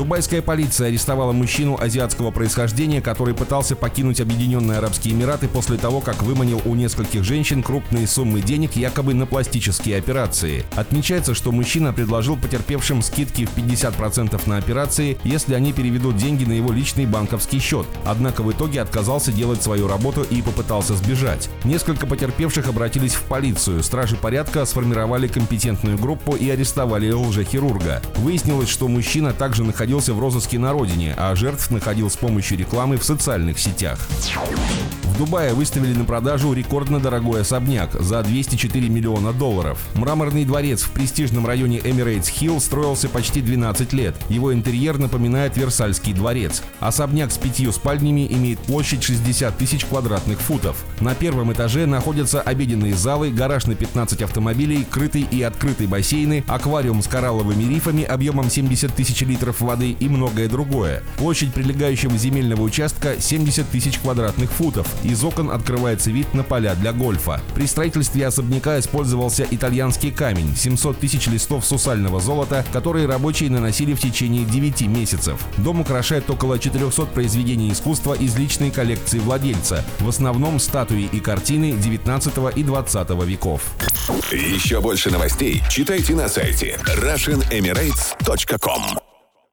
Дубайская полиция арестовала мужчину азиатского происхождения, который пытался покинуть Объединенные Арабские Эмираты после того, как выманил у нескольких женщин крупные суммы денег якобы на пластические операции. Отмечается, что мужчина предложил потерпевшим скидки в 50% на операции, если они переведут деньги на его личный банковский счет. Однако в итоге отказался делать свою работу и попытался сбежать. Несколько потерпевших обратились в полицию. Стражи порядка сформировали компетентную группу и арестовали лжехирурга. Выяснилось, что мужчина также находился находился в розыске на родине, а жертв находил с помощью рекламы в социальных сетях. Дубае выставили на продажу рекордно дорогой особняк за 204 миллиона долларов. Мраморный дворец в престижном районе Emirates Hill строился почти 12 лет. Его интерьер напоминает Версальский дворец. Особняк с пятью спальнями имеет площадь 60 тысяч квадратных футов. На первом этаже находятся обеденные залы, гараж на 15 автомобилей, крытый и открытый бассейны, аквариум с коралловыми рифами объемом 70 тысяч литров воды и многое другое. Площадь прилегающего земельного участка 70 тысяч квадратных футов. Из окон открывается вид на поля для гольфа. При строительстве особняка использовался итальянский камень, 700 тысяч листов сусального золота, которые рабочие наносили в течение 9 месяцев. Дом украшает около 400 произведений искусства из личной коллекции владельца, в основном статуи и картины 19 и 20 веков. Еще больше новостей читайте на сайте RussianEmirates.com